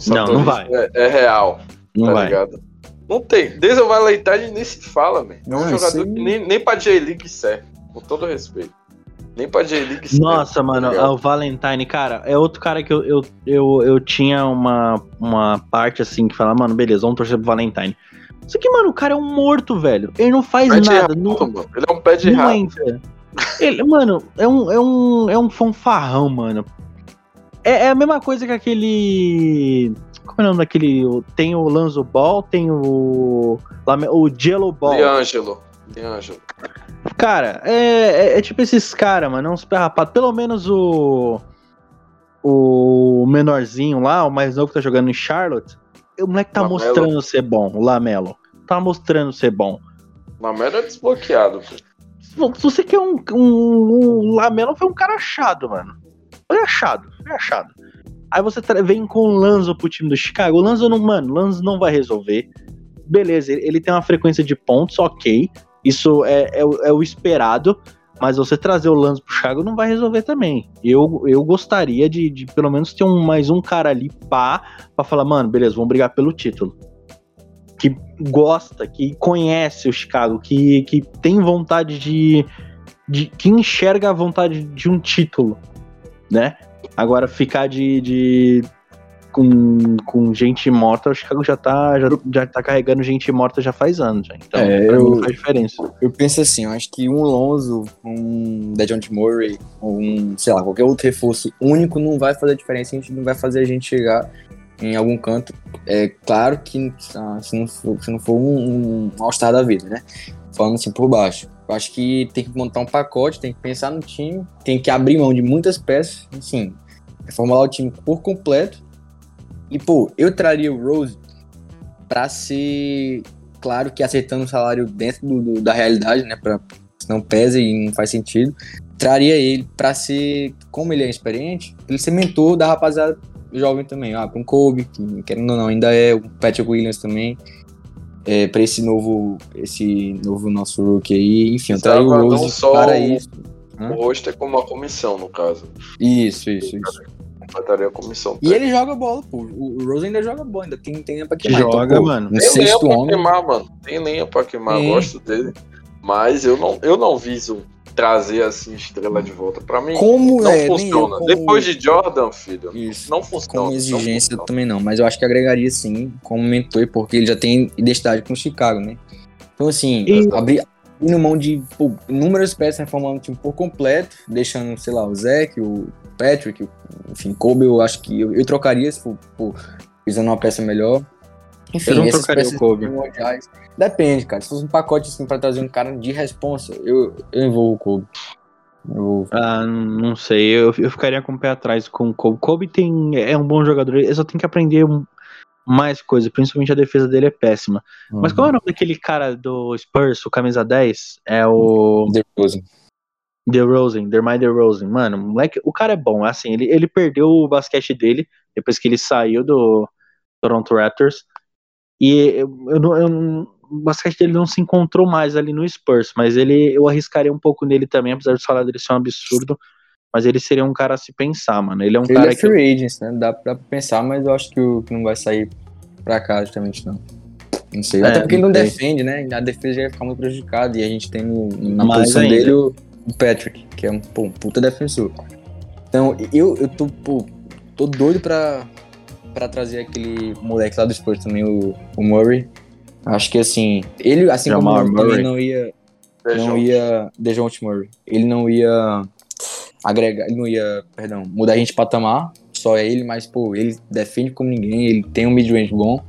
Não, não vai. É, é real, Não tá vai. ligado? Não tem. Denzel Valentine nem se fala. É um Não, jogador isso aí- que nem, nem pra J-League serve, com todo respeito. Nem pra J-League serve. Nossa, mano, tá ligado? o Valentine, cara, é outro cara que eu, eu, eu, eu tinha uma, uma parte assim que fala, mano, beleza, vamos torcer pro Valentine. Só que, mano, o cara é um morto, velho. Ele não faz Pé nada, rato, não, mano. Ele é um pé de não rato. entra. Ele, mano, é um, é um, é um fanfarrão, mano. É, é a mesma coisa que aquele. Como é o nome daquele? Tem o Lanzo Ball, tem o. O Jello Ball. D'Angelo. D'Angelo. Cara, é, é- é tipo esses caras, mano, é uns. Pelo menos o. O menorzinho lá, o mais novo que tá jogando em Charlotte, o moleque tá Lamelo. mostrando ser bom, o Lamelo. Tá mostrando ser bom. Lamelo é desbloqueado, pô. Se você quer um, um, um Lamelo, foi um cara achado, mano. Foi achado, foi achado. Aí você vem com o Lanzo pro time do Chicago. O Lanzo não, mano, Lanzo não vai resolver. Beleza, ele, tem uma frequência de pontos, ok. Isso é, é, é o esperado. Mas você trazer o Lanzo pro Chicago não vai resolver também. Eu, eu gostaria de, de pelo menos ter um, mais um cara ali pá, pra falar, mano, beleza, vamos brigar pelo título. Que gosta, que conhece o Chicago, que, que tem vontade de, de. que enxerga a vontade de um título, né? Agora ficar de. de com, com gente morta, o Chicago já tá, já, já tá carregando gente morta já faz anos. Já. Então, É, mim eu- não faz diferença. Eu penso assim, eu acho que um Lonzo, um Dejounte Murray, um, sei lá, qualquer outro reforço único não vai fazer diferença, a gente não vai fazer a gente chegar em algum canto. É claro que ah, se não for, se não for um, um All-Star da vida, né? Falando assim por baixo. Eu acho que tem que montar um pacote, tem que pensar no time, tem que abrir mão de muitas peças, assim, reformular o time por completo. E, pô, eu traria o Rose pra ser claro que acertando o salário dentro do, do- da realidade, né? Pra, não pesa e não faz sentido. Traria ele pra ser, como ele é experiente, ele ser mentor da rapaziada jovem também. Ah, pra um Kobe, que querendo ou não, ainda é o Patrick Williams também. É, pra esse novo, esse novo nosso rookie aí. Enfim, eu trago o Precisava não Rose só para o- isso. O roster como uma comissão, no caso. Isso, isso, isso. Completaria a comissão. E ele joga bola, pô. O Rose ainda joga bola, ainda tem, tem pra queimar. Joga, então, pô, mano. Um Tem lenha pra homem. queimar, mano. Tem lenha pra queimar, Tem. gosto dele. Mas eu não, eu não viso trazer assim estrela de volta. Pra mim, Como não é, funciona. como- Depois de Jordan, filho, Isso. não funciona. Como não exigência funciona. também não, mas eu acho que agregaria sim como mentor, porque ele já tem identidade com o Chicago, né? Então, assim, E- abrir abrindo mão de pô, inúmeras peças, reformando o time por completo, deixando, sei lá, o Zeke, o Patrick, o- enfim, Kobe, eu acho que eu, eu trocaria se for, for usando uma peça melhor. Enfim, Eu não trocaria o Kobe. primordiais. Depende, cara. Se fosse um pacote assim pra trazer um cara de responsa, eu, eu envolvo o Kobe. Eu. Ah, não sei, eu, eu ficaria com o pé atrás com o Kobe. Kobe tem, é um bom jogador, ele só tem que aprender um- mais coisa, principalmente a defesa dele é péssima. Mas Uhum. qual é o nome daquele cara do Spurs, o camisa 10? É o DeRozan. DeRozan, DeMar DeRozan. Mano, o moleque, o cara é bom, assim, ele, ele perdeu o basquete dele depois que ele saiu do Toronto Raptors. E eu, eu, não- eu não- o basquete dele não se encontrou mais ali no Spurs, mas ele eu arriscaria um pouco nele também, apesar do salário dele ser um absurdo. Mas ele seria um cara a se pensar, mano. Ele é um Ele cara é que. free agent, né? Dá pra pensar, mas eu acho que, o, que não vai sair pra cá justamente, não. Não sei. É, Até porque ele não sei. defende, né? A defesa já ia ficar muito prejudicada. E a gente tem no- na Mais posição ainda. dele o, o Patrick, que é um, pô, um puta defensor. Então, eu, eu tô, pô, tô doido pra, pra trazer aquele moleque lá do Spurs também, o, o Murray. Acho que assim, ele, assim Jamal como Murray. também não ia, Beijão. não ia DeJounte Murray. Ele não ia agregar, ele não ia, perdão, mudar a gente de patamar, só é ele, mas pô, ele defende como ninguém, ele tem um mid-range bom,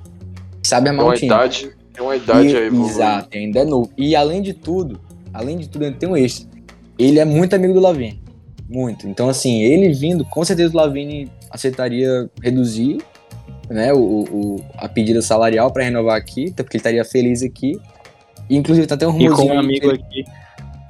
sabe Tem armar um uma time. idade, tem uma idade E- aí, evoluir. Exato, ainda é novo. E além de tudo, além de tudo, ainda tem um extra. Ele é muito amigo do Lavine. Muito. Então, assim, ele vindo, com certeza o Lavine aceitaria reduzir né, o, o- a pedida salarial para renovar aqui, até porque ele estaria feliz aqui. E, inclusive, tá até um E com rumorzinho um amigo que ele- aqui.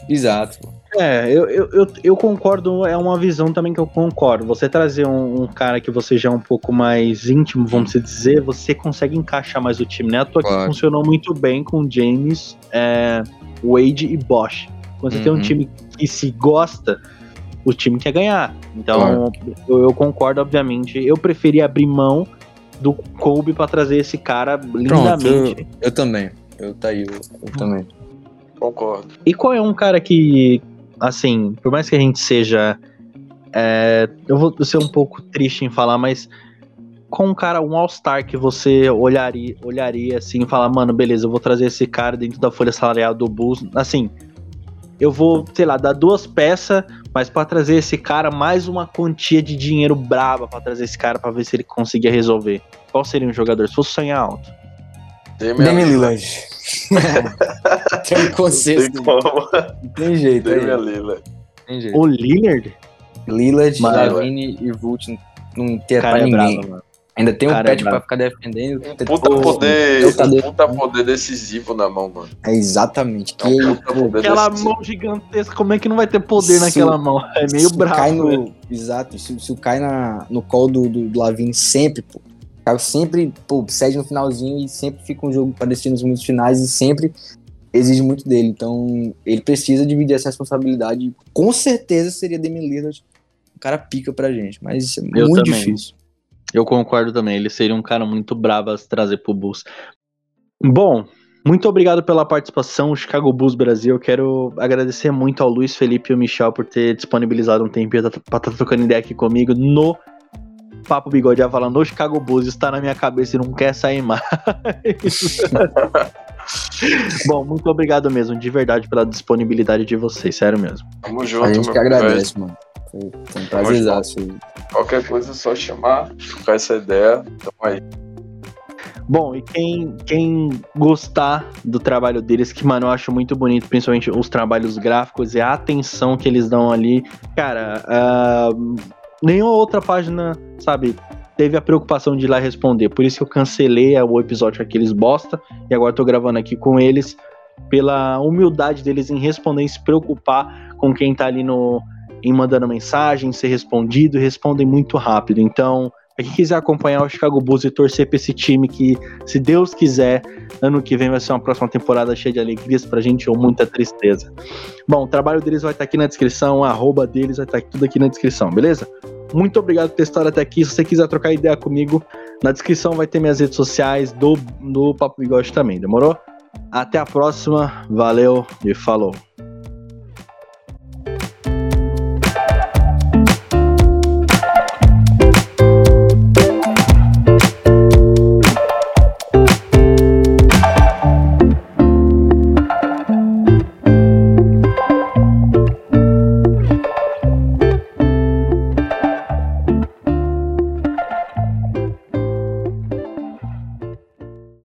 Exato. É, eu, eu, eu, eu concordo, é uma visão também que eu concordo. Você trazer um, um cara que você já é um pouco mais íntimo, vamos dizer, você consegue encaixar mais o time, né? A tua que Claro. funcionou muito bem com James, é, Wade e Bosch. Quando você tem um Uhum. time que se gosta, o time quer ganhar. Então, eu, eu concordo, obviamente. Eu preferia abrir mão do Kobe pra trazer esse cara Pronto, lindamente. eu, eu também. Eu tá aí, eu, eu também. Concordo. E qual é um cara que, assim, por mais que a gente seja. é, eu vou ser um pouco triste em falar, mas com um cara, um All-Star que você olharia, olharia assim e falar, mano, beleza, eu vou trazer esse cara dentro da folha salarial do Bulls. Assim, eu vou, sei lá, dar duas peças, mas pra trazer esse cara, mais uma quantia de dinheiro braba pra trazer esse cara pra ver se ele conseguia resolver. Qual seria um jogador? Se fosse sonhar alto. Demi Lillard. Tem um consenso. Não tem jeito. Aí. Lillard. Tem jeito. O Lillard? Lillard. Lavine e Vult não cara pra é ninguém. brabo, mano. Ainda tem o Cara, é Patrick pra brabo. ficar defendendo. Tem- Puta pô, poder, de- puta poder decisivo na mão, mano. É exatamente. Que É um poder Aquela decisivo. mão gigantesca, como é que não vai ter poder Se- naquela mão? É meio se bravo. Cai né? no, exato. Se, se o cai na, no colo do, do, do Lavine sempre, pô. O cara sempre, pô, cede no finalzinho e sempre fica um jogo parecido nos minutos finais e sempre exige muito dele. Então, ele precisa dividir essa responsabilidade. Com certeza seria Demi Lillard um cara pica pra gente. Mas isso é Eu muito também. difícil. Eu concordo também, ele seria um cara muito bravo a se trazer pro Bulls. Bom, muito obrigado pela participação, Chicago Bulls Brasil. Eu quero agradecer muito ao Luiz Felipe e ao Michel por ter disponibilizado um tempinho pra estar trocando ideia aqui comigo no Papo Bigode a falar no Chicago Bulls. Está na minha cabeça e não quer sair mais. Bom, muito obrigado mesmo, de verdade, pela disponibilidade de vocês, sério mesmo. Tamo junto, A gente que velho. agradece, mano. Foi, foi um prazerzaço. Qualquer coisa é só chamar, trocar essa ideia. Tamo aí. Bom, e quem, quem gostar do trabalho deles, que, mano, eu acho muito bonito, principalmente os trabalhos gráficos e a atenção que eles dão ali. Cara, ah, nenhuma outra página, sabe, teve a preocupação de ir lá responder. Por isso que eu cancelei o episódio aqueles bosta, e agora tô gravando aqui com eles, pela humildade deles em responder, em se preocupar com quem tá ali no. Em mandando mensagem, ser respondido, respondem muito rápido. Então. Pra quem quiser acompanhar o Chicago Bulls e torcer pra esse time que, se Deus quiser, ano que vem vai ser uma próxima temporada cheia de alegrias pra gente ou muita tristeza. Bom, o trabalho deles vai estar aqui na descrição, a arroba deles vai estar tudo aqui na descrição, beleza? Muito obrigado por ter estado até aqui. Se você quiser trocar ideia comigo, na descrição vai ter minhas redes sociais do, do Papo Bigode também, demorou? Até a próxima, valeu e falou!